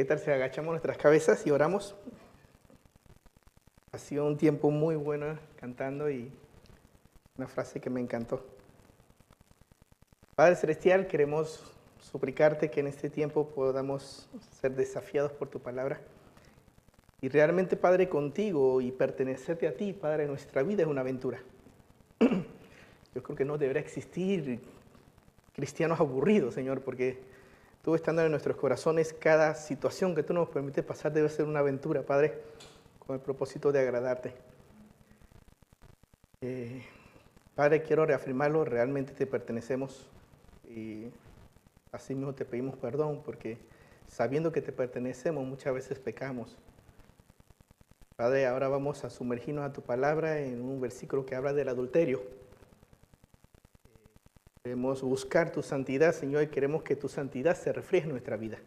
¿Qué tal si agachamos nuestras cabezas y oramos? Ha sido un tiempo muy bueno cantando y una frase que me encantó. Padre Celestial, queremos suplicarte que en este tiempo podamos ser desafiados por tu palabra. Y realmente, Padre, contigo y pertenecerte a ti, Padre, nuestra vida es una aventura. Yo creo que no deberá existir cristianos aburridos, Señor, porque tú estando en nuestros corazones, cada situación que tú nos permites pasar debe ser una aventura, Padre, con el propósito de agradarte. Eh, Padre, quiero reafirmarlo, realmente te pertenecemos y así mismo te pedimos perdón porque sabiendo que te pertenecemos muchas veces pecamos. Padre, ahora vamos a sumergirnos a tu palabra en un versículo que habla del adulterio. Queremos buscar tu santidad, Señor, y queremos que tu santidad se refleje en nuestra vida.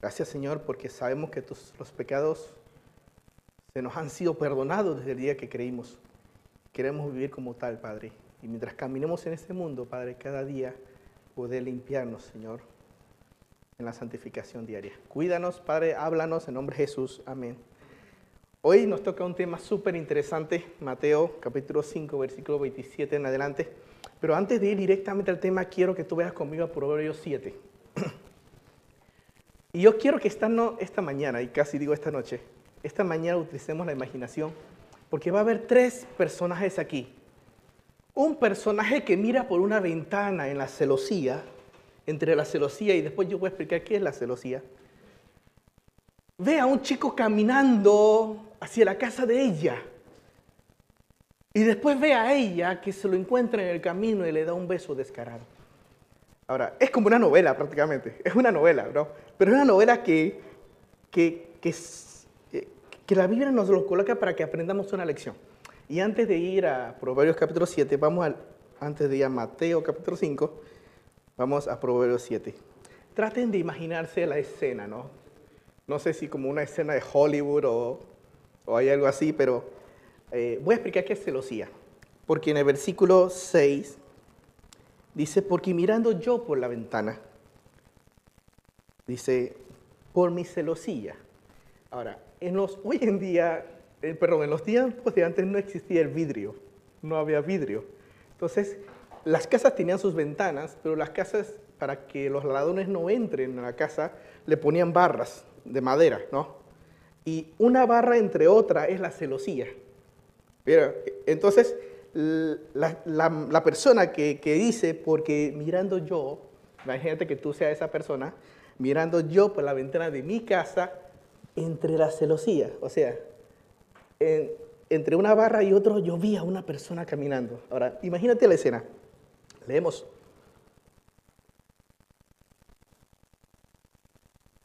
Gracias, Señor, porque sabemos que tus, los pecados se nos han sido perdonados desde el día que creímos. Queremos vivir como tal, Padre. Y mientras caminemos en este mundo, Padre, cada día poder limpiarnos, Señor, en la santificación diaria. Cuídanos, Padre, háblanos en nombre de Jesús. Amén. Hoy nos toca un tema súper interesante, Mateo capítulo 5, versículo 27 en adelante. Pero antes de ir directamente al tema, quiero que tú veas conmigo a Proverbios 7. y yo quiero que esta, no, esta mañana, y casi digo esta noche, esta mañana utilicemos la imaginación, porque va a haber tres personajes aquí. Un personaje que mira por una ventana en la celosía, entre la celosía, y después yo voy a explicar qué es la celosía. Ve a un chico caminando hacia la casa de ella. Y después ve a ella que se lo encuentra en el camino y le da un beso descarado. Ahora, es como una novela prácticamente, es una novela, ¿no? Pero es una novela que, que, que, eh, que la Biblia nos lo coloca para que aprendamos una lección. Y antes de ir a Proverbios capítulo 7, vamos al, antes de ir a Mateo capítulo 5, vamos a Proverbios 7. Traten de imaginarse la escena, ¿no? No sé si como una escena de Hollywood o, o hay algo así, pero eh, voy a explicar qué es celosía. Porque en el versículo 6 dice, porque mirando yo por la ventana, dice, por mi celosía. Ahora, en los, hoy en día, eh, perdón, en los tiempos de antes no existía el vidrio, no había vidrio. Entonces, las casas tenían sus ventanas, pero las casas, para que los ladrones no entren a la casa, le ponían barras de madera, ¿no? Y una barra entre otra es la celosía. Entonces, la, persona que, dice, porque mirando yo, imagínate que tú seas esa persona, mirando yo por la ventana de mi casa, entre la celosía, o sea, entre una barra y otro yo vi a una persona caminando. Ahora, imagínate la escena. Leemos.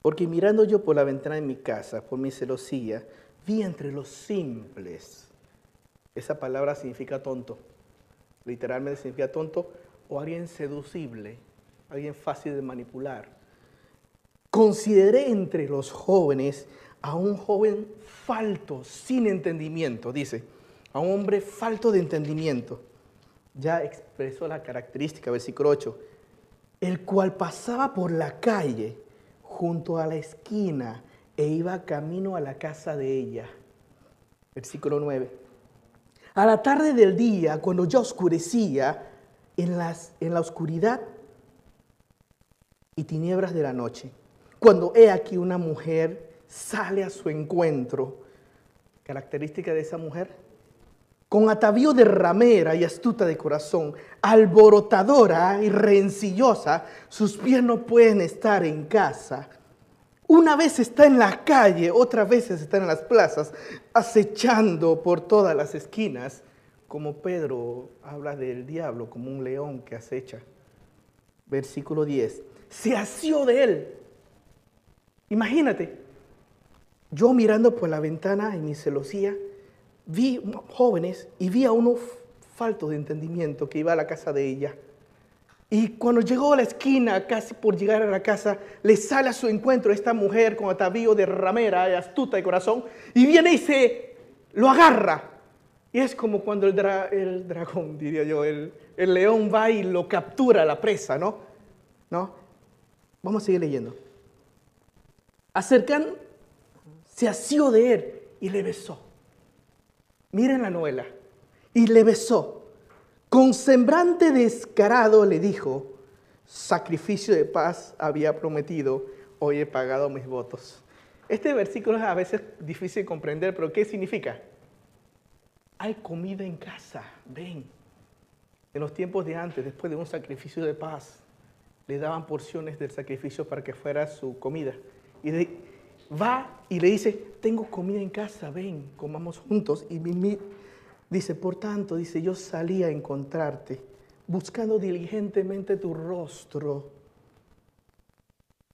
Porque mirando yo por la ventana de mi casa, por mi celosía, vi entre los simples esa palabra significa tonto. Literalmente significa tonto o alguien seducible, alguien fácil de manipular. Consideré entre los jóvenes a un joven falto, sin entendimiento, dice, a un hombre falto de entendimiento. Ya expresó la característica, versículo 8, el cual pasaba por la calle junto a la esquina e iba camino a la casa de ella. Versículo 9 a la tarde del día, cuando ya oscurecía, en, las, en la oscuridad y tinieblas de la noche, cuando he aquí una mujer sale a su encuentro, característica de esa mujer, con atavío de ramera y astuta de corazón, alborotadora y rencillosa, sus pies no pueden estar en casa una vez está en la calle, otra vez está en las plazas, acechando por todas las esquinas, como Pedro habla del diablo, como un león que acecha. Versículo 10. Se asió de él. Imagínate, yo mirando por la ventana en mi celosía, vi jóvenes y vi a uno falto de entendimiento que iba a la casa de ella y cuando llegó a la esquina, casi por llegar a la casa, le sale a su encuentro esta mujer con atavío de ramera, y astuta de corazón, y viene y se lo agarra. Y es como cuando el, dragón, diría yo, el, el, león va y lo captura a la presa, ¿no? ¿no? Vamos a seguir leyendo. acercan, se asió de él y le besó. Miren la novela. Y le besó. Con semblante descarado le dijo, sacrificio de paz había prometido, hoy he pagado mis votos. Este versículo es a veces difícil de comprender, pero ¿qué significa? Hay comida en casa, ven. En los tiempos de antes, después de un sacrificio de paz, le daban porciones del sacrificio para que fuera su comida. Y va y le dice, tengo comida en casa, ven, comamos juntos. Y dice, por tanto, dice, yo salí a encontrarte, buscando diligentemente tu rostro,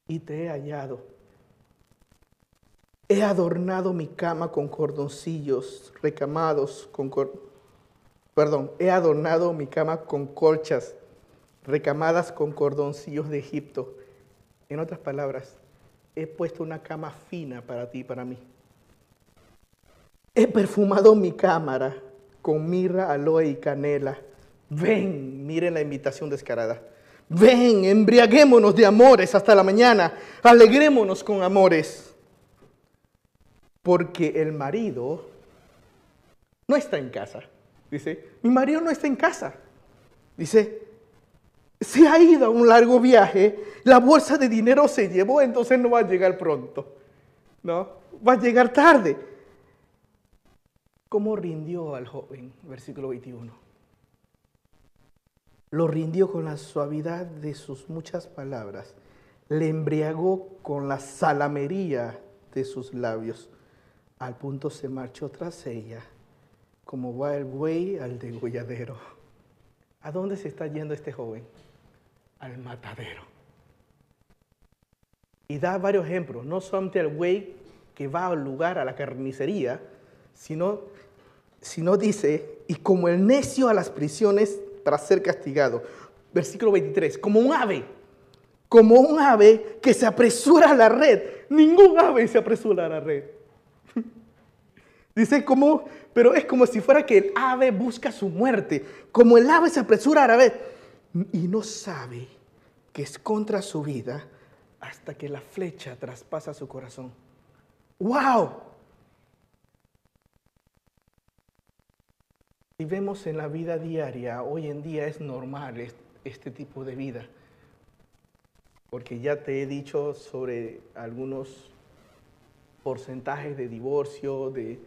y te he hallado. He adornado mi cama con cordoncillos recamados, con perdón, he adornado mi cama con colchas recamadas con cordoncillos de Egipto. En otras palabras, he puesto una cama fina para ti y para mí. He perfumado mi cámara con mirra, aloe y canela. Ven, miren la invitación descarada. Ven, embriaguémonos de amores hasta la mañana. Alegrémonos con amores. Porque el marido no está en casa. Dice, mi marido no está en casa. Dice, se ha ido a un largo viaje, la bolsa de dinero se llevó, entonces no va a llegar pronto, ¿no? Va a llegar tarde. ¿Cómo rindió al joven? Versículo 21. Lo rindió con la suavidad de sus muchas palabras, le embriagó con la salamería de sus labios. Al punto se marchó tras ella, como va el buey al degolladero. ¿A dónde se está yendo este joven? al matadero. Y da varios ejemplos, no solamente al güey que va al lugar, a la carnicería, sino, sino dice, y como el necio a las prisiones para ser castigado. Versículo 23, como un ave, como un ave que se apresura a la red. Ningún ave se apresura a la red. Dice como, pero es como si fuera que el ave busca su muerte, como el ave se apresura a la red y no sabe que es contra su vida hasta que la flecha traspasa su corazón. ¡Wow! Y vemos en la vida diaria, hoy en día es normal este tipo de vida, porque ya te he dicho sobre algunos porcentajes de divorcio, de,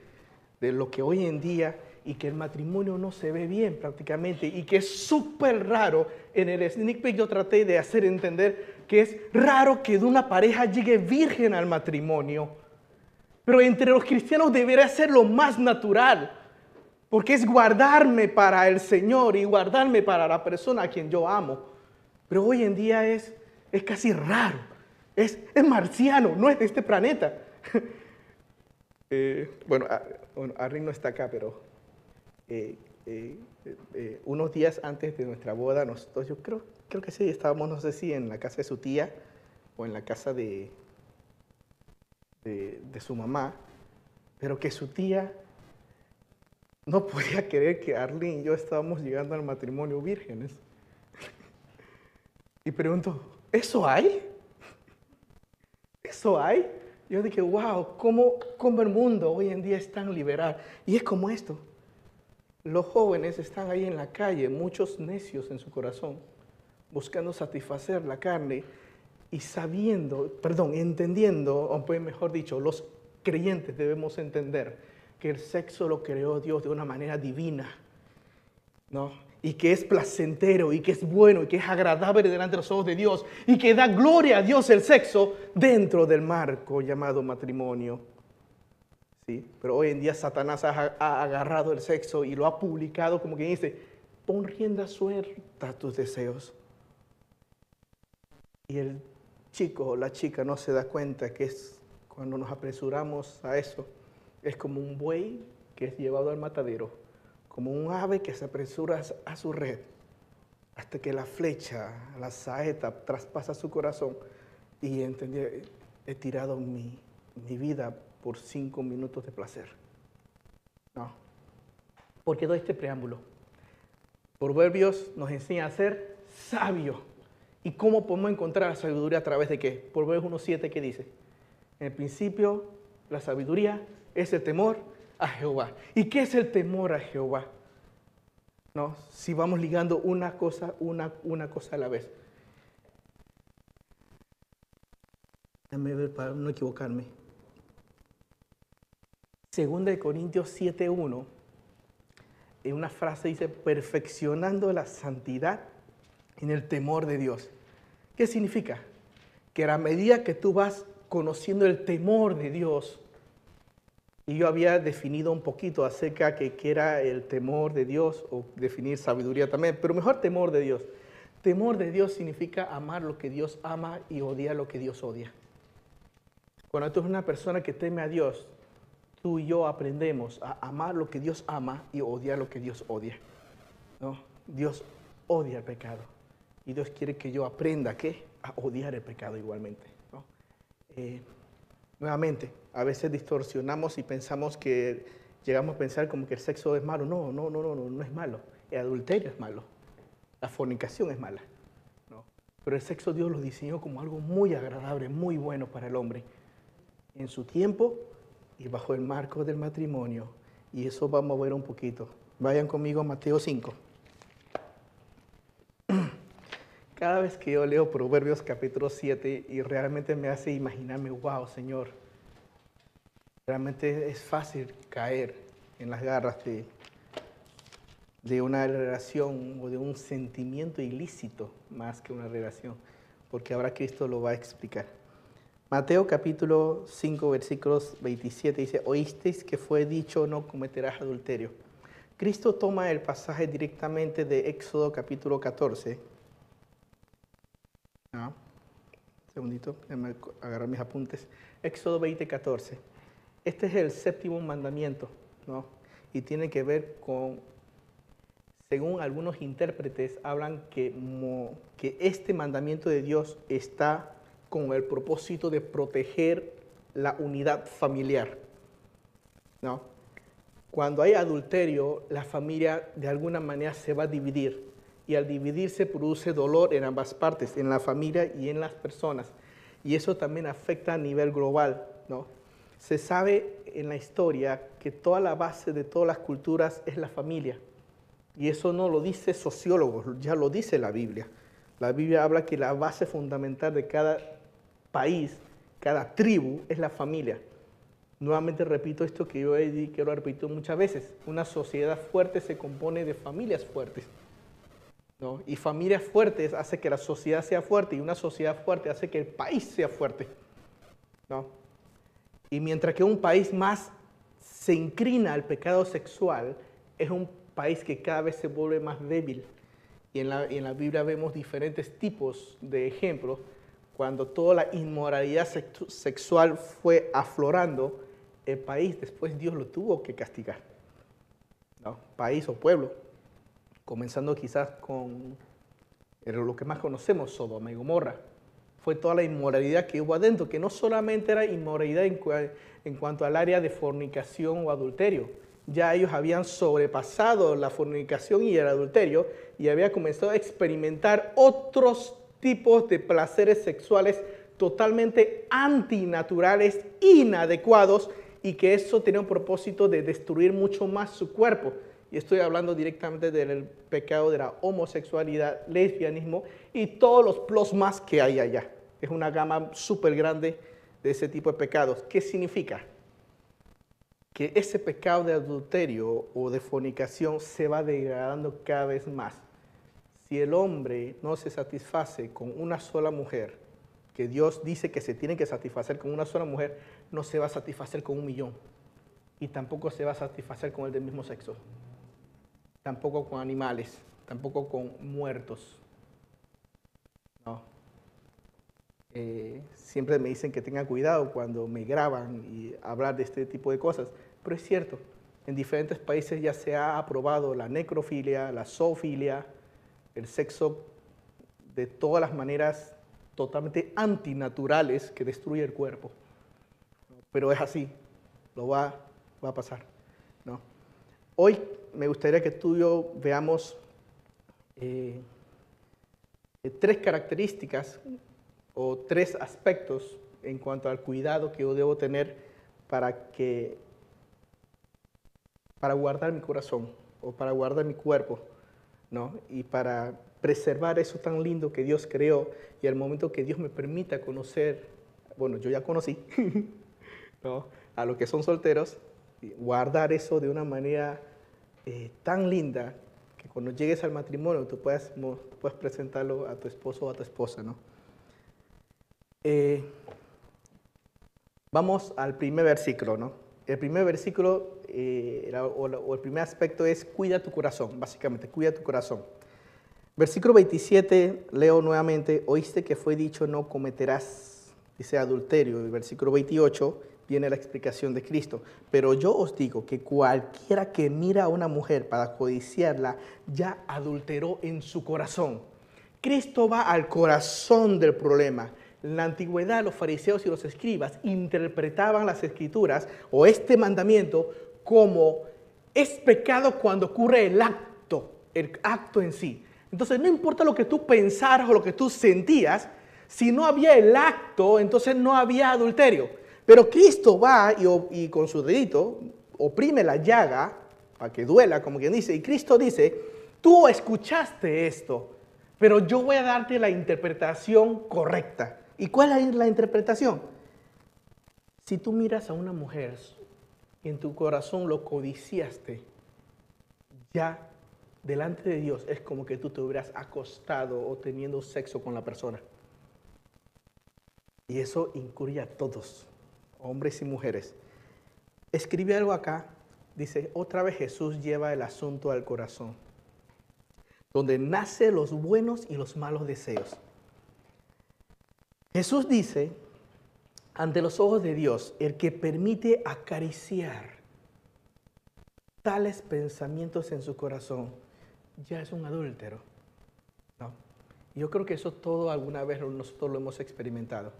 de lo que hoy en día y que el matrimonio no se ve bien prácticamente y que es súper raro. En el sneak peek yo traté de hacer entender que es raro que de una pareja llegue virgen al matrimonio. Pero entre los cristianos debería ser lo más natural, porque es guardarme para el Señor y guardarme para la persona a quien yo amo. Pero hoy en día es, es casi raro, es, es marciano, no es de este planeta. eh, bueno, bueno, Arrin no está acá, pero eh, eh, eh, unos días antes de nuestra boda, nosotros, yo creo, creo que sí, estábamos, no sé si en la casa de su tía o en la casa de, de, su mamá, pero que su tía no podía creer que Arlene y yo estábamos llegando al matrimonio vírgenes. y pregunto, ¿eso hay? ¿Eso hay? Yo dije, wow, ¿cómo, ¿cómo el mundo hoy en día es tan liberal? Y es como esto. Los jóvenes están ahí en la calle, muchos necios en su corazón, buscando satisfacer la carne y sabiendo, perdón, entendiendo, o mejor dicho, los creyentes debemos entender que el sexo lo creó Dios de una manera divina, ¿no? Y que es placentero, y que es bueno, y que es agradable delante de los ojos de Dios, y que da gloria a Dios el sexo dentro del marco llamado matrimonio. Pero hoy en día Satanás ha, agarrado el sexo y lo ha publicado como que dice, pon rienda suelta a tus deseos. Y el chico o la chica no se da cuenta que es cuando nos apresuramos a eso, es como un buey que es llevado al matadero, como un ave que se apresura a su red, hasta que la flecha, la saeta traspasa su corazón y entendí, he tirado mi, mi vida por cinco minutos de placer. No. ¿Por qué doy este preámbulo? Proverbios nos enseña a ser sabio. ¿Y cómo podemos encontrar la sabiduría a través de qué? Proverbios 1.7 que dice, En el principio, la sabiduría es el temor a Jehová. ¿Y qué es el temor a Jehová? ¿No? Si vamos ligando una cosa, una, una cosa a la vez. Déjame ver para no equivocarme. Segunda de Corintios 7.1, en una frase dice, perfeccionando la santidad en el temor de Dios. ¿Qué significa? Que a medida que tú vas conociendo el temor de Dios, y yo había definido un poquito acerca de qué era el temor de Dios, o definir sabiduría también, pero mejor temor de Dios. Temor de Dios significa amar lo que Dios ama y odiar lo que Dios odia. Cuando tú eres una persona que teme a Dios, tú y yo aprendemos a amar lo que Dios ama y odiar lo que Dios odia. ¿no? Dios odia el pecado y Dios quiere que yo aprenda ¿qué? a odiar el pecado igualmente. ¿no? Eh, nuevamente, a veces distorsionamos y pensamos que llegamos a pensar como que el sexo es malo. No, no, no, no, no, no es malo. El adulterio es malo. La fornicación es mala. ¿no? Pero el sexo Dios lo diseñó como algo muy agradable, muy bueno para el hombre. En su tiempo y bajo el marco del matrimonio. Y eso vamos a ver un poquito. Vayan conmigo a Mateo 5. Cada vez que yo leo Proverbios capítulo 7 y realmente me hace imaginarme, wow, Señor, Realmente es fácil caer en las garras de, de una relación o de un sentimiento ilícito más que una relación, porque ahora Cristo lo va a explicar. Mateo capítulo 5 versículos 27 dice, oísteis que fue dicho no cometerás adulterio. Cristo toma el pasaje directamente de Éxodo capítulo 14. Ah, segundito, déjame agarrar mis apuntes. Éxodo 20, 14. Este es el séptimo mandamiento, ¿no? Y tiene que ver con, según algunos intérpretes, hablan que, que este mandamiento de Dios está con el propósito de proteger la unidad familiar, ¿no? Cuando hay adulterio, la familia de alguna manera se va a dividir y al dividirse produce dolor en ambas partes, en la familia y en las personas. Y eso también afecta a nivel global, ¿no? Se sabe en la historia que toda la base de todas las culturas es la familia. Y eso no lo dice sociólogos, ya lo dice la Biblia. La Biblia habla que la base fundamental de cada país, cada tribu, es la familia. Nuevamente repito esto que yo he dicho, que lo repito muchas veces. Una sociedad fuerte se compone de familias fuertes. Y familias fuertes hace que la sociedad sea fuerte y una sociedad fuerte hace que el país sea fuerte. ¿no? Y mientras que un país más se inclina al pecado sexual, es un país que cada vez se vuelve más débil. Y en la, en la Biblia vemos diferentes tipos de ejemplos. Cuando toda la inmoralidad sexual fue aflorando, el país después Dios lo tuvo que castigar. ¿no? País o pueblo. Comenzando quizás con lo que más conocemos, Sodoma y Gomorra fue toda la inmoralidad que hubo adentro, que no solamente era inmoralidad en, cuanto al área de fornicación o adulterio, ya ellos habían sobrepasado la fornicación y el adulterio y habían comenzado a experimentar otros tipos de placeres sexuales totalmente antinaturales, inadecuados y que eso tenía un propósito de destruir mucho más su cuerpo. Y estoy hablando directamente del pecado de la homosexualidad, lesbianismo y todos los plus más que hay allá. Es una gama súper grande de ese tipo de pecados. ¿Qué significa? Que ese pecado de adulterio o de fornicación se va degradando cada vez más. Si el hombre no se satisface con una sola mujer, que Dios dice que se tiene que satisfacer con una sola mujer, no se va a satisfacer con un millón. Y tampoco se va a satisfacer con el del mismo sexo tampoco con animales, tampoco con muertos. No. Eh, siempre me dicen que tenga cuidado cuando me graban y hablar de este tipo de cosas, pero es cierto, en diferentes países ya se ha aprobado la necrofilia, la zoofilia, el sexo de todas las maneras totalmente antinaturales que destruye el cuerpo. Pero es así, lo va, va a pasar. ¿no? Hoy me gustaría que tú y yo veamos eh, eh, tres características o tres aspectos en cuanto al cuidado que yo debo tener para que para guardar mi corazón o para guardar mi cuerpo, ¿no? Y para preservar eso tan lindo que Dios creó y al momento que Dios me permita conocer, bueno, yo ya conocí, ¿no? A los que son solteros, guardar eso de una manera eh, tan linda que cuando llegues al matrimonio tú puedas, puedas presentarlo a tu esposo o a tu esposa, ¿no? Eh, vamos al primer versículo, ¿no? El primer versículo eh, el primer aspecto es cuida tu corazón, básicamente, cuida tu corazón. Versículo 27, leo nuevamente, oíste que fue dicho no cometerás, dice adulterio. El versículo 28 viene la explicación de Cristo. Pero yo os digo que cualquiera que mira a una mujer para codiciarla, ya adulteró en su corazón. Cristo va al corazón del problema. En la antigüedad los fariseos y los escribas interpretaban las escrituras o este mandamiento como es pecado cuando ocurre el acto, el acto en sí. Entonces no importa lo que tú pensaras o lo que tú sentías, si no había el acto, entonces no había adulterio. Pero Cristo va y, con su dedito oprime la llaga para que duela, como quien dice, y Cristo dice, tú escuchaste esto, pero yo voy a darte la interpretación correcta. ¿Y cuál es la interpretación? Si tú miras a una mujer y en tu corazón lo codiciaste, ya delante de Dios es como que tú te hubieras acostado o teniendo sexo con la persona. Y eso incluye a todos, hombres y mujeres. Escribe algo acá, dice, otra vez Jesús lleva el asunto al corazón, donde nace los buenos y los malos deseos. Jesús dice, ante los ojos de Dios, el que permite acariciar tales pensamientos en su corazón, ya es un adúltero. ¿no? Yo creo que eso todo alguna vez nosotros lo hemos experimentado.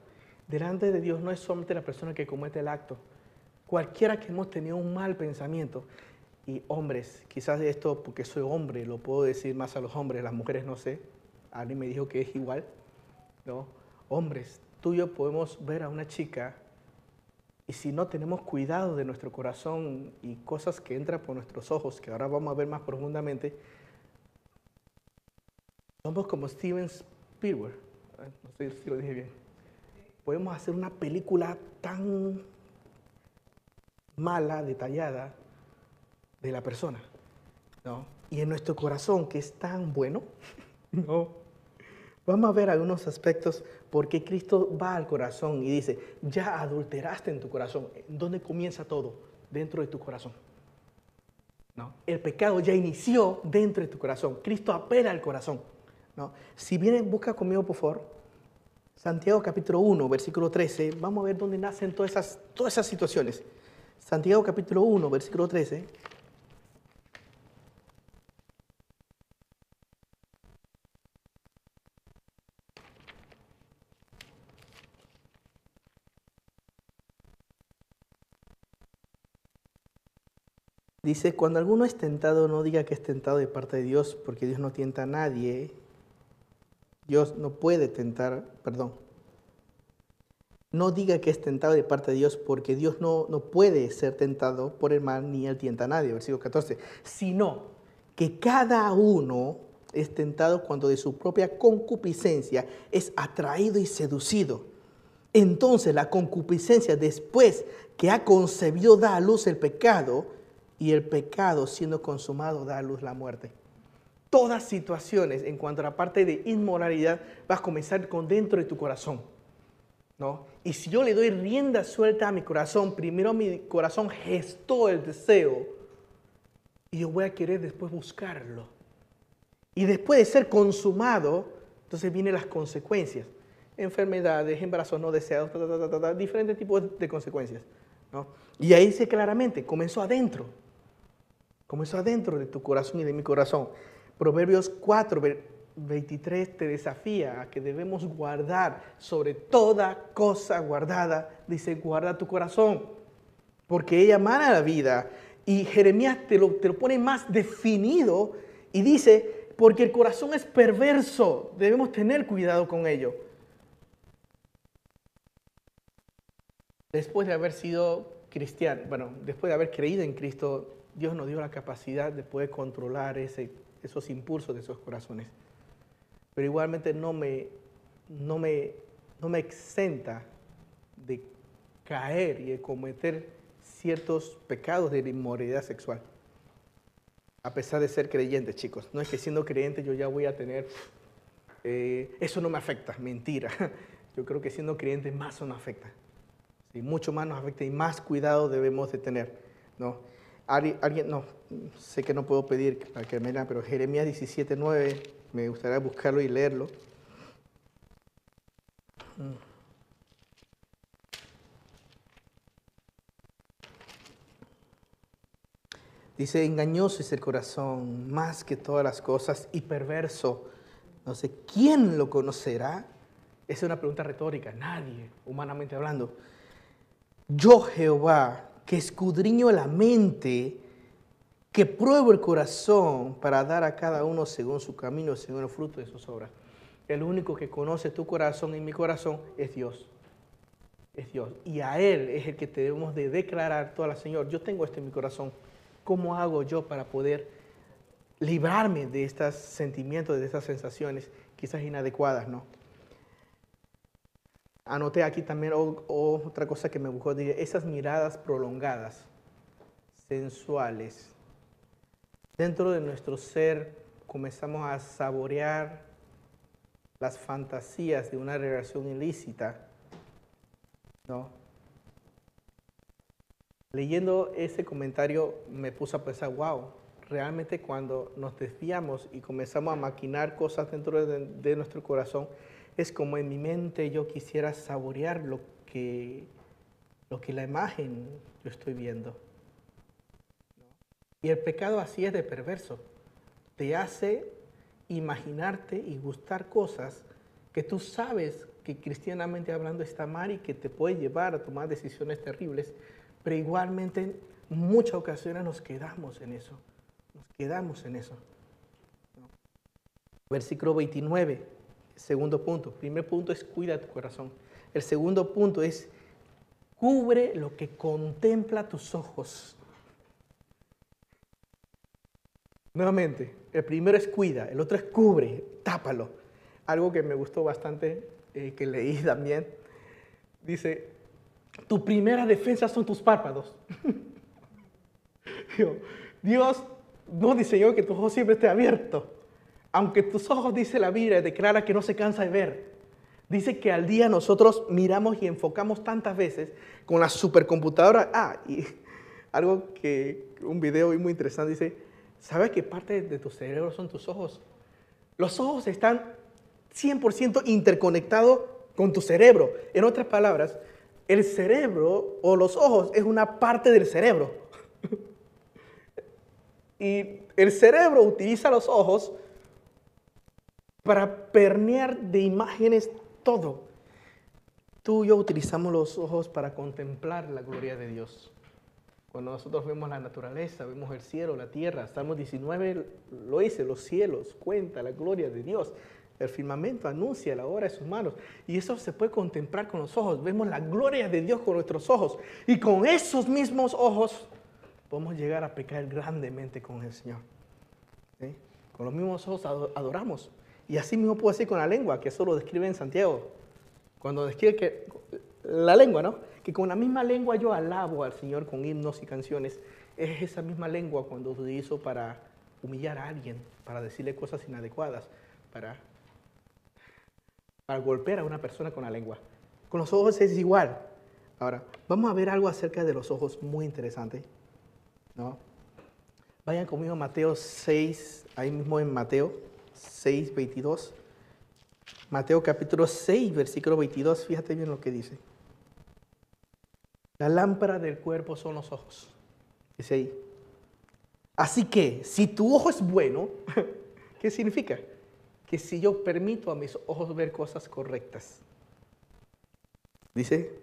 Delante de Dios no es solamente la persona que comete el acto. Cualquiera que hemos tenido un mal pensamiento, y hombres, quizás esto porque soy hombre, lo puedo decir más a los hombres, las mujeres no sé, alguien me dijo que es igual, ¿no? hombres, tú y yo podemos ver a una chica y si no tenemos cuidado de nuestro corazón y cosas que entran por nuestros ojos, que ahora vamos a ver más profundamente, somos como Steven Spielberg. No sé si lo dije bien. Podemos hacer una película tan mala, detallada, de la persona. ¿no? Y en nuestro corazón, que es tan bueno, no, Vamos a ver algunos aspectos porque Cristo va al corazón y dice, ya adulteraste en tu corazón. ¿Dónde comienza todo? Dentro de tu corazón. ¿No? El pecado ya inició dentro de tu corazón. Cristo apela al corazón. ¿no? Si vienen, busca conmigo, por favor. Santiago capítulo 1, versículo 13. Vamos a ver dónde nacen todas esas, todas esas situaciones. Santiago capítulo 1, versículo 13. Dice, cuando alguno es tentado, no diga que es tentado de parte de Dios, porque Dios no tienta a nadie. Dios no puede tentar, perdón. No diga que es tentado de parte de Dios, porque Dios no, no puede ser tentado por el mal, ni él tienta a nadie. Versículo 14. Sino que cada uno es tentado cuando de su propia concupiscencia es atraído y seducido. Entonces la concupiscencia, después que ha concebido, da a luz el pecado, y el pecado siendo consumado da a luz la muerte. Todas situaciones en cuanto a la parte de inmoralidad vas a comenzar con dentro de tu corazón. ¿no? Y si yo le doy rienda suelta a mi corazón, primero mi corazón gestó el deseo y yo voy a querer después buscarlo. Y después de ser consumado, entonces vienen las consecuencias. Enfermedades, embarazos no deseados, diferentes tipos de consecuencias. ¿no? Y ahí dice claramente, comenzó adentro eso adentro de tu corazón y de mi corazón. Proverbios 4, 23 te desafía a que debemos guardar sobre toda cosa guardada. Dice, guarda tu corazón, porque ella mana la vida. Y Jeremías te lo, te lo pone más definido y dice, porque el corazón es perverso, debemos tener cuidado con ello. después de haber sido cristiano, bueno, después de haber creído en Cristo, Dios nos dio la capacidad de poder controlar ese, esos impulsos de esos corazones. Pero igualmente no me, no me, no me exenta de caer y de cometer ciertos pecados de inmoralidad sexual. A pesar de ser creyente, chicos. No es que siendo creyente yo ya voy a tener... Eh, eso no me afecta, mentira. Yo creo que siendo creyente más nos afecta. Sí, mucho más nos afecta y más cuidado debemos de tener. ¿no? Alguien, no, sé que no puedo pedir para que me la, pero Jeremías 17.9, me gustaría buscarlo y leerlo. Dice, engañoso es el corazón más que todas las cosas y perverso. No sé, ¿quién lo conocerá? Esa es una pregunta retórica, nadie, humanamente hablando. Yo, Jehová, que escudriño la mente, que pruebo el corazón para dar a cada uno según su camino, según el fruto de sus obras. El único que conoce tu corazón y mi corazón es Dios. Es Dios. Y a Él es el que debemos de declarar toda la Señor, yo tengo esto en mi corazón. ¿Cómo hago yo para poder librarme de estos sentimientos, de estas sensaciones quizás inadecuadas, no? Anoté aquí también otra cosa que me buscó, esas miradas prolongadas, sensuales. Dentro de nuestro ser comenzamos a saborear las fantasías de una relación ilícita, ¿no? Leyendo ese comentario me puse a pensar, wow, realmente cuando nos desviamos y comenzamos a maquinar cosas dentro de, nuestro corazón, es como en mi mente yo quisiera saborear lo que, lo que la imagen yo estoy viendo. Y el pecado así es de perverso. Te hace imaginarte y gustar cosas que tú sabes que cristianamente hablando está mal y que te puede llevar a tomar decisiones terribles, pero igualmente en muchas ocasiones nos quedamos en eso. Nos quedamos en eso. Versículo 29, segundo punto. primer punto es cuida tu corazón. El segundo punto es cubre lo que contempla tus ojos. Nuevamente, el primero es cuida, el otro es cubre, tápalo. Algo que me gustó bastante, eh, que leí también, dice, tu primera defensa son tus párpados. Dios no diseñó que tus ojos siempre estén abiertos. Aunque tus ojos, dice la Biblia, declara que no se cansa de ver. Dice que al día nosotros miramos y enfocamos tantas veces con la supercomputadora. Ah, y algo que un video muy interesante dice, ¿sabes qué parte de tu cerebro son tus ojos? Los ojos están 100% interconectados con tu cerebro. En otras palabras, el cerebro o los ojos es una parte del cerebro. y el cerebro utiliza los ojos para permear de imágenes todo. Tú y yo utilizamos los ojos para contemplar la gloria de Dios. Cuando nosotros vemos la naturaleza, vemos el cielo, la tierra, Salmos 19 lo dice, los cielos, cuenta la gloria de Dios. El firmamento anuncia la obra de sus manos. Y eso se puede contemplar con los ojos. Vemos la gloria de Dios con nuestros ojos. Y con esos mismos ojos podemos llegar a pecar grandemente con el Señor. Con los mismos ojos adoramos. Y así mismo puedo decir con la lengua, que eso lo describe en Santiago. Cuando describe que la lengua, ¿no? Que con la misma lengua yo alabo al Señor con himnos y canciones. Es esa misma lengua cuando utilizo para humillar a alguien, para decirle cosas inadecuadas, para para golpear a una persona con la lengua. Con los ojos es igual. Ahora, vamos a ver algo acerca de los ojos muy interesante. ¿no? Vayan conmigo a Mateo 6, ahí mismo en Mateo 6, 22. Mateo capítulo 6, versículo 22, fíjate bien lo que dice. La lámpara del cuerpo son los ojos. Dice ahí. Así que, si tu ojo es bueno, ¿qué significa? que si yo permito a mis ojos ver cosas correctas. Dice,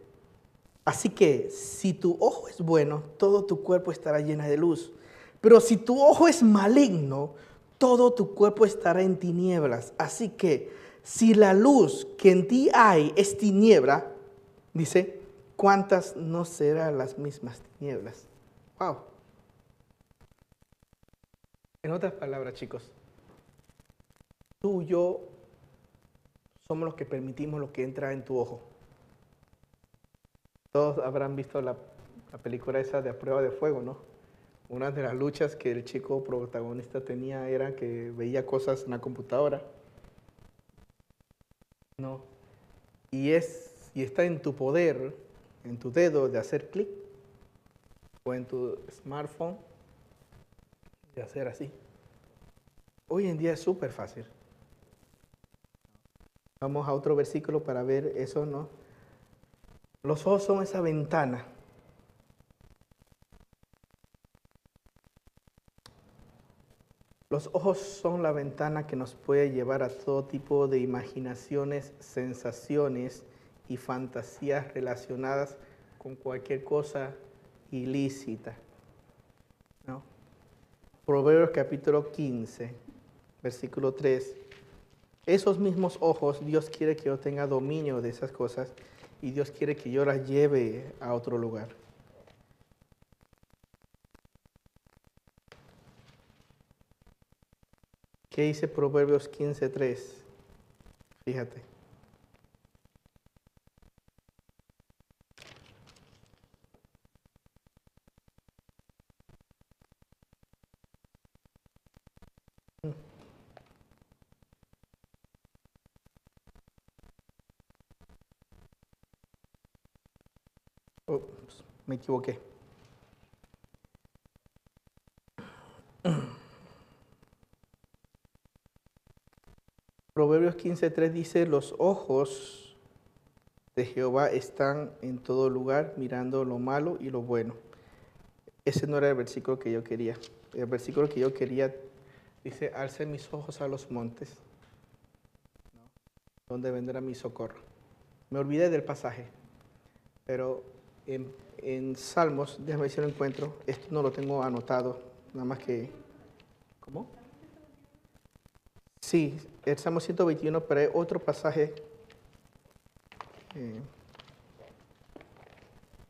así que si tu ojo es bueno, todo tu cuerpo estará lleno de luz. Pero si tu ojo es maligno, todo tu cuerpo estará en tinieblas. Así que si la luz que en ti hay es tiniebla, dice, ¿cuántas no serán las mismas tinieblas? Wow. En otras palabras, chicos, tú y yo somos los que permitimos lo que entra en tu ojo. Todos habrán visto la, la película esa de A Prueba de Fuego, ¿no? Una de las luchas que el chico protagonista tenía era que veía cosas en la computadora. No. Y, es, y está en tu poder, en tu dedo, de hacer clic o en tu smartphone de hacer así. Hoy en día es súper fácil. Vamos a otro versículo para ver eso, ¿no? Los ojos son esa ventana Los ojos son la ventana que nos puede llevar a todo tipo de imaginaciones, sensaciones y fantasías relacionadas con cualquier cosa ilícita. ¿no? Proverbios capítulo 15, versículo 3. Esos mismos ojos, Dios quiere que yo tenga dominio de esas cosas y Dios quiere que yo las lleve a otro lugar. ¿Qué dice Proverbios 15.3? Fíjate. Me equivoqué. Proverbios 15.3 dice, los ojos de Jehová están en todo lugar mirando lo malo y lo bueno. Ese no era el versículo que yo quería. El versículo que yo quería dice, alce mis ojos a los montes, donde vendrá mi socorro. Me olvidé del pasaje, pero en, Salmos, déjame ver si lo encuentro, esto no lo tengo anotado, nada más que... ¿Cómo? Sí, el Salmo 121, pero hay otro pasaje. Eh,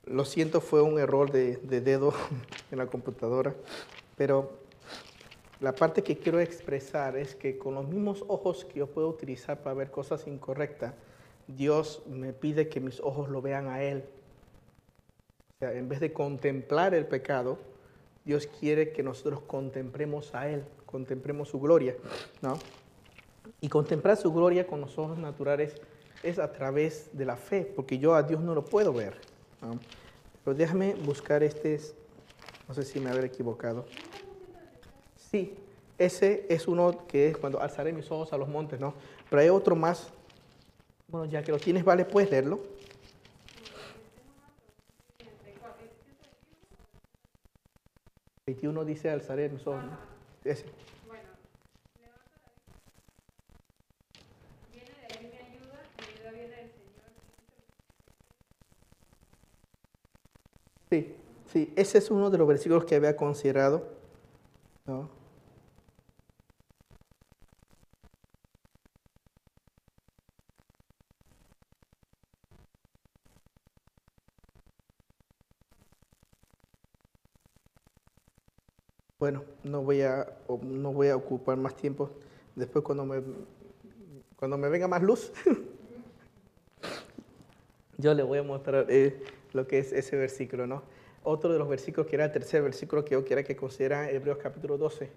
lo siento, fue un error de, dedo en la computadora, pero la parte que quiero expresar es que con los mismos ojos que yo puedo utilizar para ver cosas incorrectas, Dios me pide que mis ojos lo vean a Él. En vez de contemplar el pecado, Dios quiere que nosotros contemplemos a Él, contemplemos su gloria, ¿no? Y contemplar su gloria con los ojos naturales es a través de la fe, porque yo a Dios no lo puedo ver. Pero déjame buscar este, no sé si me habré equivocado. Sí, ese es uno que es cuando alzaré mis ojos a los montes, ¿no? Pero hay otro más. Bueno, ya que lo tienes, vale, puedes leerlo. Uno dice alzaré mis ojos. ¿no? Ese. Sí, sí, ese es uno de los versículos que había considerado. Bueno, no voy a no voy a ocupar más tiempo. Después cuando me cuando me venga más luz, yo le voy a mostrar. Eh, lo que es ese versículo, ¿no? Otro de los versículos que era el tercer versículo que yo quiera que considera Hebreos capítulo 12.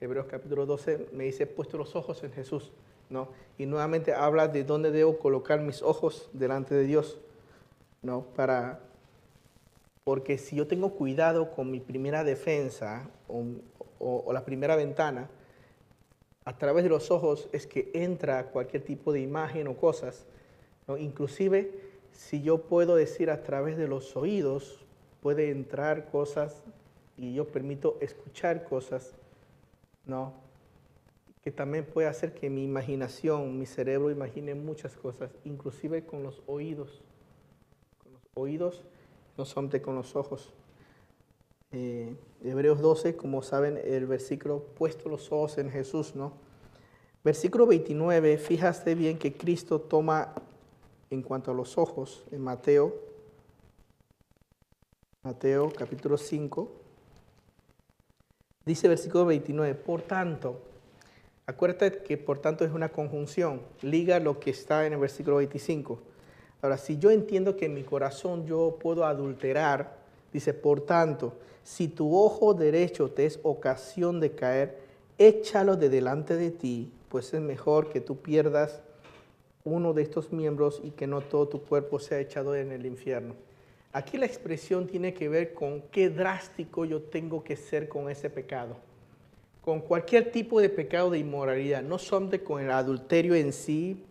Hebreos capítulo 12 me dice, puesto los ojos en Jesús, ¿no? Y nuevamente habla de dónde debo colocar mis ojos delante de Dios, ¿no? Para, porque si yo tengo cuidado con mi primera defensa o, o la primera ventana, a través de los ojos es que entra cualquier tipo de imagen o cosas, ¿no? Inclusive si yo puedo decir a través de los oídos, puede entrar cosas y yo permito escuchar cosas, ¿no? Que también puede hacer que mi imaginación, mi cerebro imagine muchas cosas, inclusive con los oídos. Con los oídos, no solamente con los ojos. Eh, Hebreos 12, como saben, el versículo puesto los ojos en Jesús, ¿no? Versículo 29, fíjate bien que Cristo toma en cuanto a los ojos, en Mateo Mateo capítulo 5. Dice versículo 29, por tanto, acuérdate que por tanto es una conjunción, liga lo que está en el versículo 25. Ahora, si yo entiendo que en mi corazón yo puedo adulterar, dice, por tanto, si tu ojo derecho te es ocasión de caer, échalo de delante de ti, pues es mejor que tú pierdas uno de estos miembros y que no todo tu cuerpo sea echado en el infierno. Aquí la expresión tiene que ver con qué drástico yo tengo que ser con ese pecado. Con cualquier tipo de pecado de inmoralidad, no solamente con el adulterio en sí,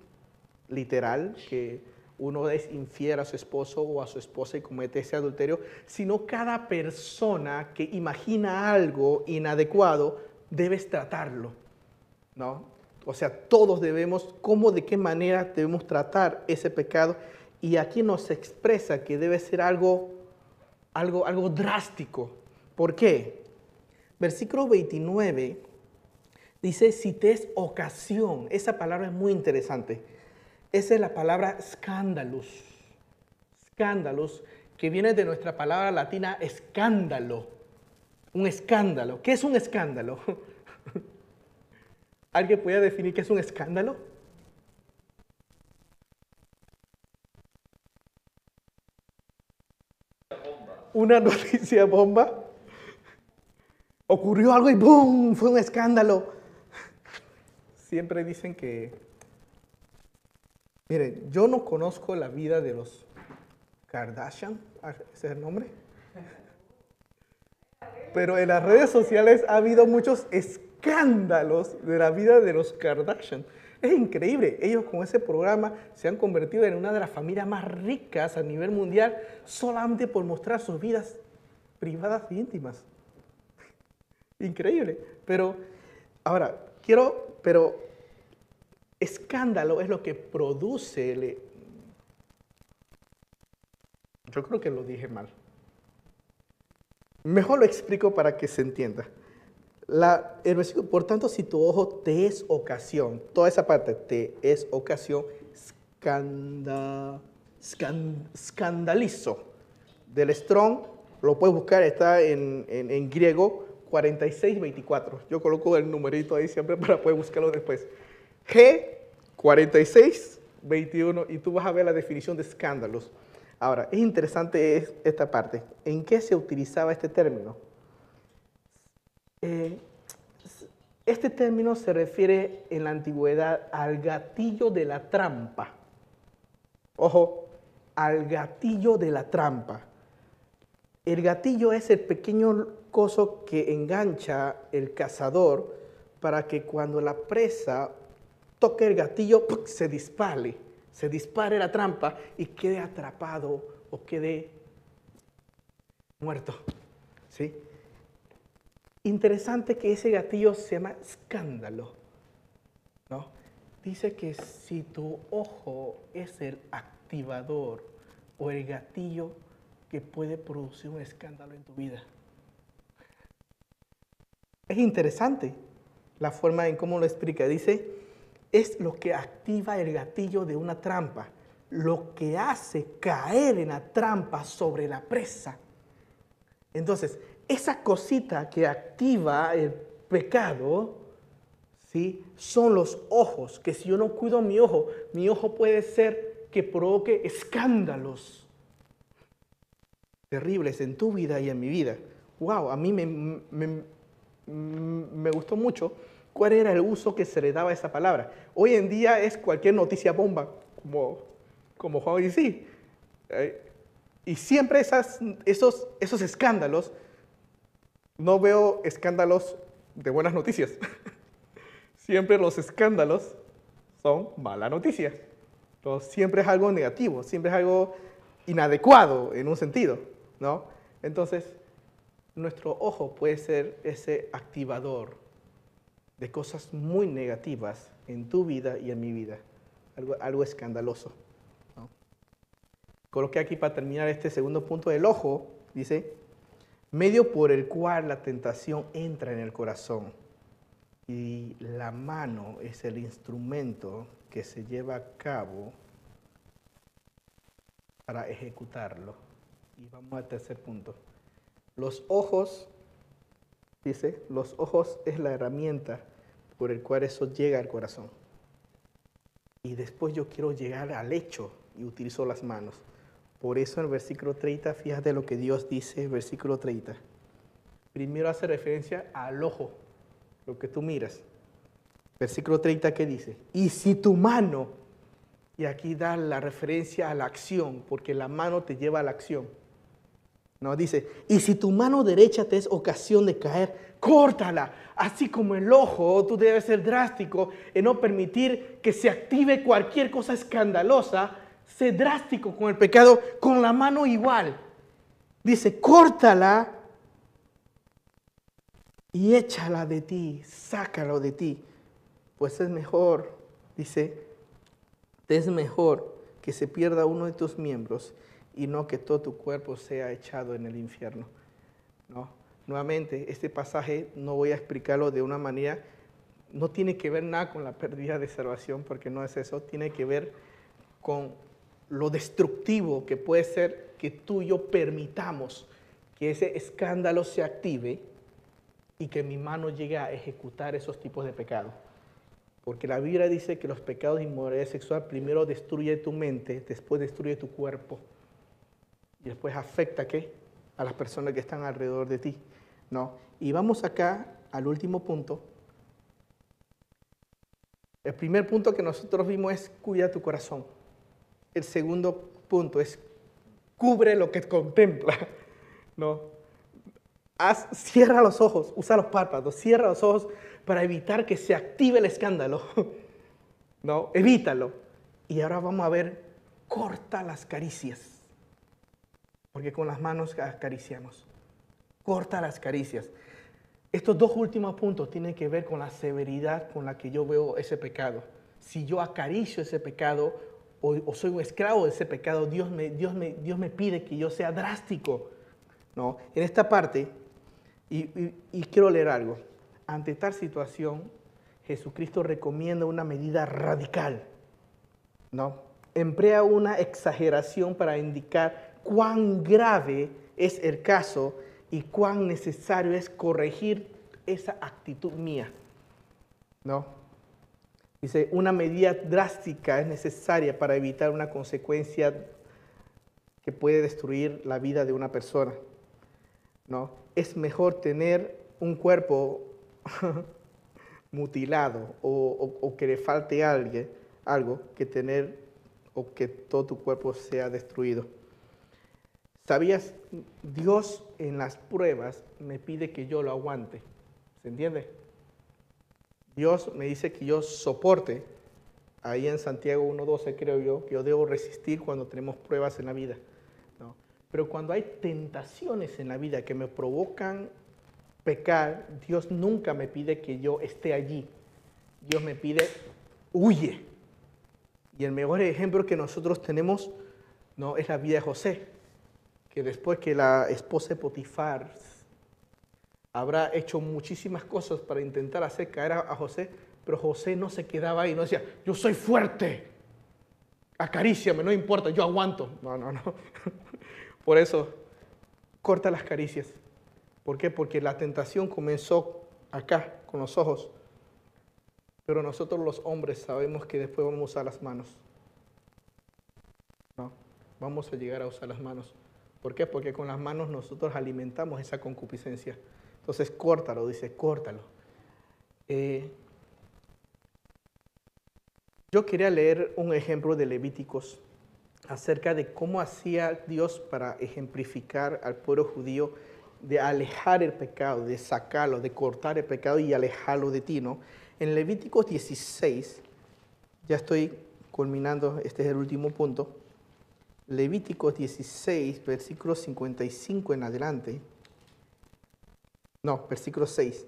literal, que uno es infiel a su esposo o a su esposa y comete ese adulterio, sino cada persona que imagina algo inadecuado, debes tratarlo, ¿no? O sea, todos debemos, cómo, de qué manera debemos tratar ese pecado. Y aquí nos expresa que debe ser algo, algo, algo drástico. ¿Por qué? Versículo 29 dice, si te es ocasión, esa palabra es muy interesante. Esa es la palabra escándalos. Escándalos, que viene de nuestra palabra latina escándalo. Un escándalo. ¿Qué es un escándalo? ¿Alguien puede definir qué es un escándalo? Una noticia bomba. Ocurrió algo y ¡boom! Fue un escándalo. Siempre dicen que... Miren, yo no conozco la vida de los Kardashian, ese es el nombre. Pero en las redes sociales ha habido muchos escándalos de la vida de los Kardashian. Es increíble, ellos con ese programa se han convertido en una de las familias más ricas a nivel mundial solamente por mostrar sus vidas privadas e íntimas. Increíble, pero ahora quiero, pero escándalo es lo que produce el... Yo creo que lo dije mal. Mejor lo explico para que se entienda versículo, por tanto, si tu ojo te es ocasión, toda esa parte te es ocasión, escandalizo. Del Strong, lo puedes buscar, está en, en, griego 4624. Yo coloco el numerito ahí siempre para poder buscarlo después. G 4621 y tú vas a ver la definición de escándalos. Ahora, es interesante esta parte. ¿En qué se utilizaba este término? Eh, este término se refiere en la antigüedad al gatillo de la trampa. Ojo, al gatillo de la trampa. El gatillo es el pequeño coso que engancha el cazador para que cuando la presa toque el gatillo se dispare, se dispare la trampa y quede atrapado o quede muerto. ¿Sí? Interesante que ese gatillo se llama escándalo. ¿no? Dice que si tu ojo es el activador o el gatillo que puede producir un escándalo en tu vida. Es interesante la forma en cómo lo explica. Dice, es lo que activa el gatillo de una trampa, lo que hace caer en la trampa sobre la presa. Entonces, esa cosita que activa el pecado, ¿sí? Son los ojos, que si yo no cuido mi ojo, mi ojo puede ser que provoque escándalos terribles en tu vida y en mi vida. Wow, a mí me, me, gustó mucho cuál era el uso que se le daba a esa palabra. Hoy en día es cualquier noticia bomba, como, como Juan y sí. Eh, y siempre esas, esos, esos escándalos no veo escándalos de buenas noticias. siempre los escándalos son mala noticia. siempre es algo negativo, siempre es algo inadecuado en un sentido, ¿no? Entonces, nuestro ojo puede ser ese activador de cosas muy negativas en tu vida y en mi vida, algo, algo escandaloso. ¿no? Coloqué aquí para terminar este segundo punto del ojo, dice, medio por el cual la tentación entra en el corazón. Y la mano es el instrumento que se lleva a cabo para ejecutarlo. Y vamos al tercer punto. Los ojos, dice, los ojos es la herramienta por el cual eso llega al corazón. Y después yo quiero llegar al hecho y utilizo las manos. Por eso en el versículo 30, fíjate lo que Dios dice, versículo 30. Primero hace referencia al ojo, lo que tú miras. Versículo 30, ¿qué dice? Y si tu mano, y aquí da la referencia a la acción, porque la mano te lleva a la acción. No, dice, y si tu mano derecha te es ocasión de caer, córtala. Así como el ojo, tú debes ser drástico en no permitir que se active cualquier cosa escandalosa. Sé drástico con el pecado, con la mano igual. Dice, córtala y échala de ti, sácalo de ti. Pues es mejor, dice, es mejor que se pierda uno de tus miembros y no que todo tu cuerpo sea echado en el infierno. ¿no? Nuevamente, este pasaje no voy a explicarlo de una manera, no tiene que ver nada con la pérdida de salvación, porque no es eso, tiene que ver con lo destructivo que puede ser que tú y yo permitamos que ese escándalo se active y que mi mano llegue a ejecutar esos tipos de pecados. Porque la Biblia dice que los pecados de inmoralidad sexual primero destruye tu mente, después destruye tu cuerpo y después afecta ¿qué? a las personas que están alrededor de ti. ¿no? Y vamos acá al último punto. El primer punto que nosotros vimos es cuida tu corazón. El segundo punto es cubre lo que contempla. ¿no? Haz, cierra los ojos, usa los párpados, cierra los ojos para evitar que se active el escándalo. ¿no? Evítalo. Y ahora vamos a ver, corta las caricias porque con las manos acariciamos. Corta las caricias. Estos dos últimos puntos tienen que ver con la severidad con la que yo veo ese pecado. Si yo acaricio ese pecado o, soy un esclavo de ese pecado, Dios me, Dios, me, Dios me pide que yo sea drástico. ¿no? En esta parte, y, y quiero leer algo, ante tal situación, Jesucristo recomienda una medida radical. ¿no? Emplea una exageración para indicar cuán grave es el caso y cuán necesario es corregir esa actitud mía. ¿No? Dice, una medida drástica es necesaria para evitar una consecuencia que puede destruir la vida de una persona. ¿No? Es mejor tener un cuerpo mutilado o, que le falte algo que tener o que todo tu cuerpo sea destruido. ¿Sabías? Dios en las pruebas me pide que yo lo aguante. ¿Se entiende? Dios me dice que yo soporte. Ahí en Santiago 1.12 creo yo que yo debo resistir cuando tenemos pruebas en la vida. Pero cuando hay tentaciones en la vida que me provocan pecar, Dios nunca me pide que yo esté allí. Dios me pide, huye. Y el mejor ejemplo que nosotros tenemos no es la vida de José que después que la esposa de Potifar habrá hecho muchísimas cosas para intentar hacer caer a, José, pero José no se quedaba ahí, no decía, yo soy fuerte, acaríciame, no importa, yo aguanto. No, no, no. Por eso, corta las caricias. ¿Por qué? Porque la tentación comenzó acá, con los ojos. Pero nosotros los hombres sabemos que después vamos a usar las manos. No, vamos a llegar a usar las manos. ¿Por qué? Porque con las manos nosotros alimentamos esa concupiscencia. Entonces, córtalo, dice, córtalo. Eh, yo quería leer un ejemplo de Levíticos acerca de cómo hacía Dios para ejemplificar al pueblo judío de alejar el pecado, de sacarlo, de cortar el pecado y alejarlo de ti, ¿no? En Levíticos 16, ya estoy culminando, este es el último punto. Levíticos 16, versículo 55 en adelante. No, versículo 6.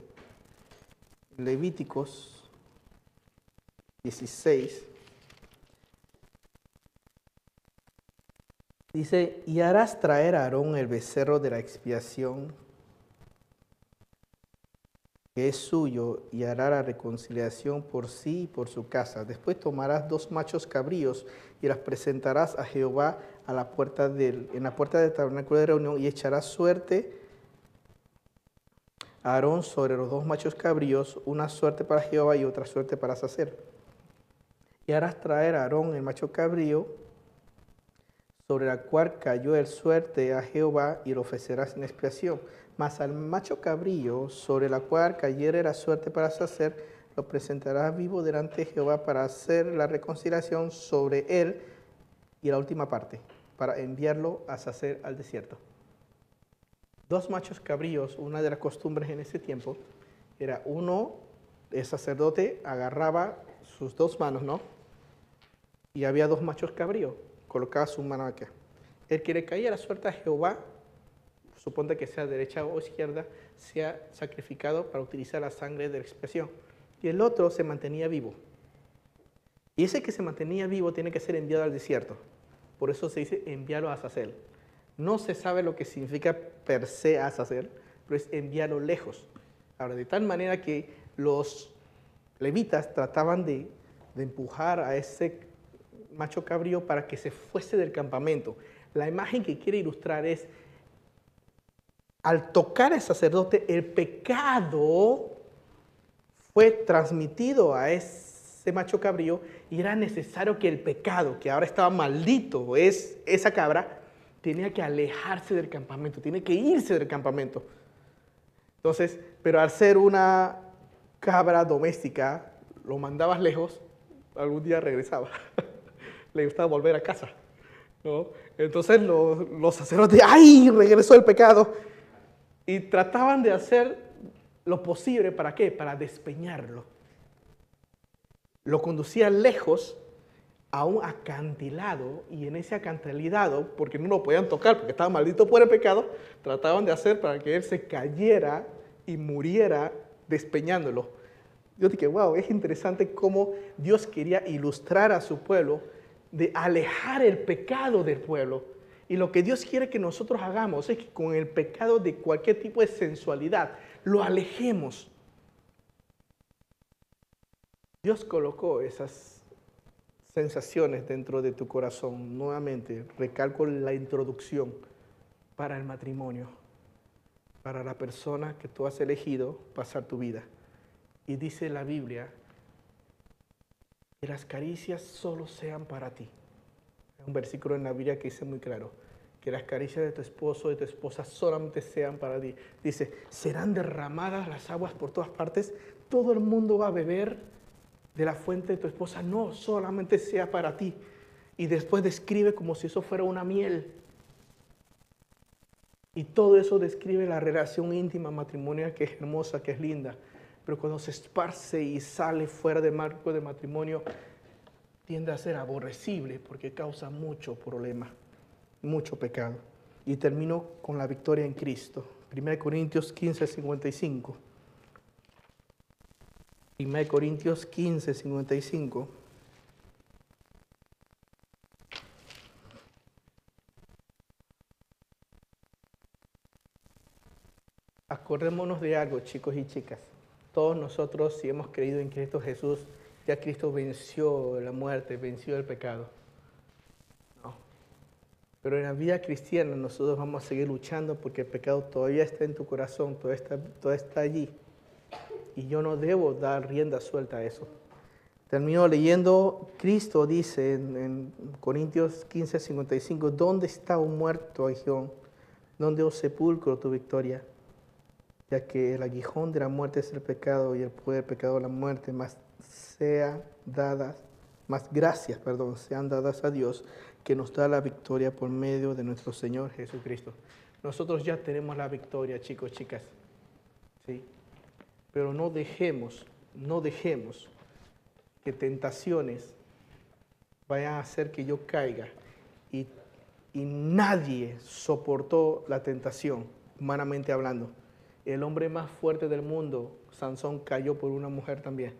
Levíticos 16. Dice, y harás traer a Aarón el becerro de la expiación que es suyo y hará la reconciliación por sí y por su casa. Después tomarás dos machos cabríos y las presentarás a Jehová a la puerta del, en la puerta del tabernáculo de reunión y echarás suerte a Aarón sobre los dos machos cabríos, una suerte para Jehová y otra suerte para Sacer. Y harás traer a Aarón el macho cabrío sobre la cual cayó el suerte a Jehová y lo ofrecerás en expiación. Mas al macho cabrío sobre la cual cayere la suerte para hacer, lo presentarás vivo delante de Jehová para hacer la reconciliación sobre él. Y la última parte, para enviarlo a sacer al desierto. Dos machos cabríos, una de las costumbres en ese tiempo, era uno, el sacerdote agarraba sus dos manos, ¿no? Y había dos machos cabríos colocaba su mano acá. El que le caía la suerte a Jehová, suponte que sea derecha o izquierda, sea sacrificado para utilizar la sangre de la expiación. Y el otro se mantenía vivo. Y ese que se mantenía vivo tiene que ser enviado al desierto. Por eso se dice enviarlo a Azazel. No se sabe lo que significa per se Azazel, pero es enviarlo lejos. Ahora, de tal manera que los levitas trataban de, de empujar a ese macho cabrío para que se fuese del campamento. La imagen que quiere ilustrar es, al tocar al sacerdote, el pecado fue transmitido a ese macho cabrío y era necesario que el pecado, que ahora estaba maldito, es esa cabra, tenía que alejarse del campamento, tiene que irse del campamento. Entonces, pero al ser una cabra doméstica, lo mandabas lejos, algún día regresaba. le gustaba volver a casa. ¿no? Entonces los, los sacerdotes, ¡ay! Regresó el pecado. Y trataban de hacer lo posible, ¿para qué? Para despeñarlo. Lo conducían lejos a un acantilado y en ese acantilado, porque no lo podían tocar porque estaba maldito por el pecado, trataban de hacer para que él se cayera y muriera despeñándolo. Yo dije, wow, es interesante cómo Dios quería ilustrar a su pueblo de alejar el pecado del pueblo. Y lo que Dios quiere que nosotros hagamos es que con el pecado de cualquier tipo de sensualidad lo alejemos. Dios colocó esas sensaciones dentro de tu corazón. Nuevamente, recalco la introducción para el matrimonio, para la persona que tú has elegido pasar tu vida. Y dice la Biblia que las caricias solo sean para ti. Un versículo en la Biblia que dice muy claro, que las caricias de tu esposo, de tu esposa solamente sean para ti. Dice, serán derramadas las aguas por todas partes, todo el mundo va a beber de la fuente de tu esposa, no, solamente sea para ti. Y después describe como si eso fuera una miel. Y todo eso describe la relación íntima matrimonial que es hermosa, que es linda pero cuando se esparce y sale fuera del marco de matrimonio, tiende a ser aborrecible porque causa mucho problema, mucho pecado. Y termino con la victoria en Cristo. 1 Corintios 15, 55. 1 Corintios 15, 55. Acordémonos de algo, chicos y chicas todos nosotros, si hemos creído en Cristo Jesús, ya Cristo venció la muerte, venció el pecado. Pero en la vida cristiana nosotros vamos a seguir luchando porque el pecado todavía está en tu corazón, todavía está, está allí. Y yo no debo dar rienda suelta a eso. Termino leyendo, Cristo dice en, en Corintios 15, 55, ¿dónde está un muerto, Agión? ¿Dónde os sepulcro tu victoria? ya que el aguijón de la muerte es el pecado y el poder del pecado la muerte, más sea dadas, más gracias, perdón, sean dadas a Dios que nos da la victoria por medio de nuestro Señor Jesucristo. Nosotros ya tenemos la victoria, chicos, chicas. ¿Sí? Pero no dejemos, no dejemos que tentaciones vayan a hacer que yo caiga y, nadie soportó la tentación, humanamente hablando el hombre más fuerte del mundo, Sansón, cayó por una mujer también.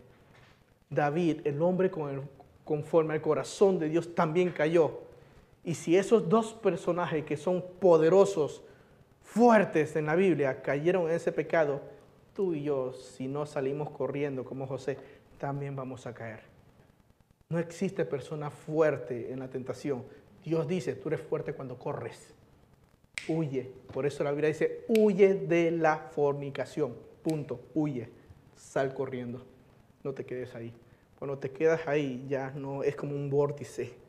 David, el hombre con el, conforme al corazón de Dios, también cayó. Y si esos dos personajes que son poderosos, fuertes en la Biblia, cayeron en ese pecado, tú y yo, si no salimos corriendo como José, también vamos a caer. No existe persona fuerte en la tentación. Dios dice, tú eres fuerte cuando corres. Huye. Por eso la Biblia dice, huye de la fornicación. Punto. Huye. Sal corriendo. No te quedes ahí. Cuando te quedas ahí ya no es como un vórtice.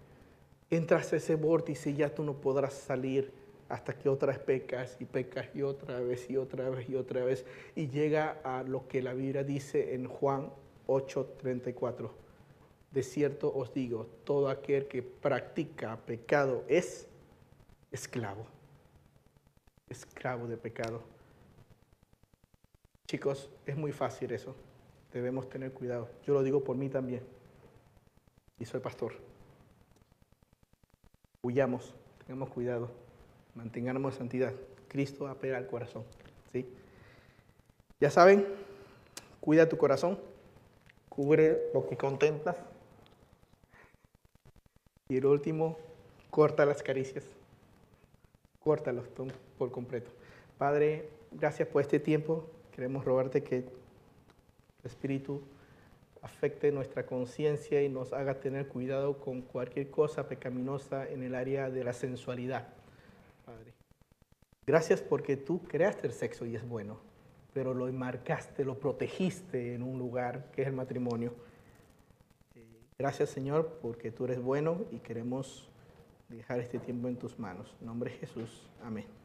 Entras a ese vórtice y ya tú no podrás salir hasta que otra vez pecas y pecas y otra vez y otra vez y otra vez. Y llega a lo que la Biblia dice en Juan 8:34. De cierto os digo, todo aquel que practica pecado es esclavo. Esclavo de pecado. Chicos, es muy fácil eso. Debemos tener cuidado. Yo lo digo por mí también. Y soy pastor. Huyamos, tengamos cuidado, mantengamos santidad. Cristo apela al corazón. ¿sí? Ya saben, cuida tu corazón, cubre lo que contemplas. Y el último, corta las caricias. Córtalos por completo. Padre, gracias por este tiempo. Queremos rogarte que el Espíritu afecte nuestra conciencia y nos haga tener cuidado con cualquier cosa pecaminosa en el área de la sensualidad. Padre. Gracias porque tú creaste el sexo y es bueno, pero lo enmarcaste, lo protegiste en un lugar que es el matrimonio. Gracias Señor porque tú eres bueno y queremos dejar este tiempo en tus manos. En nombre de Jesús. Amén.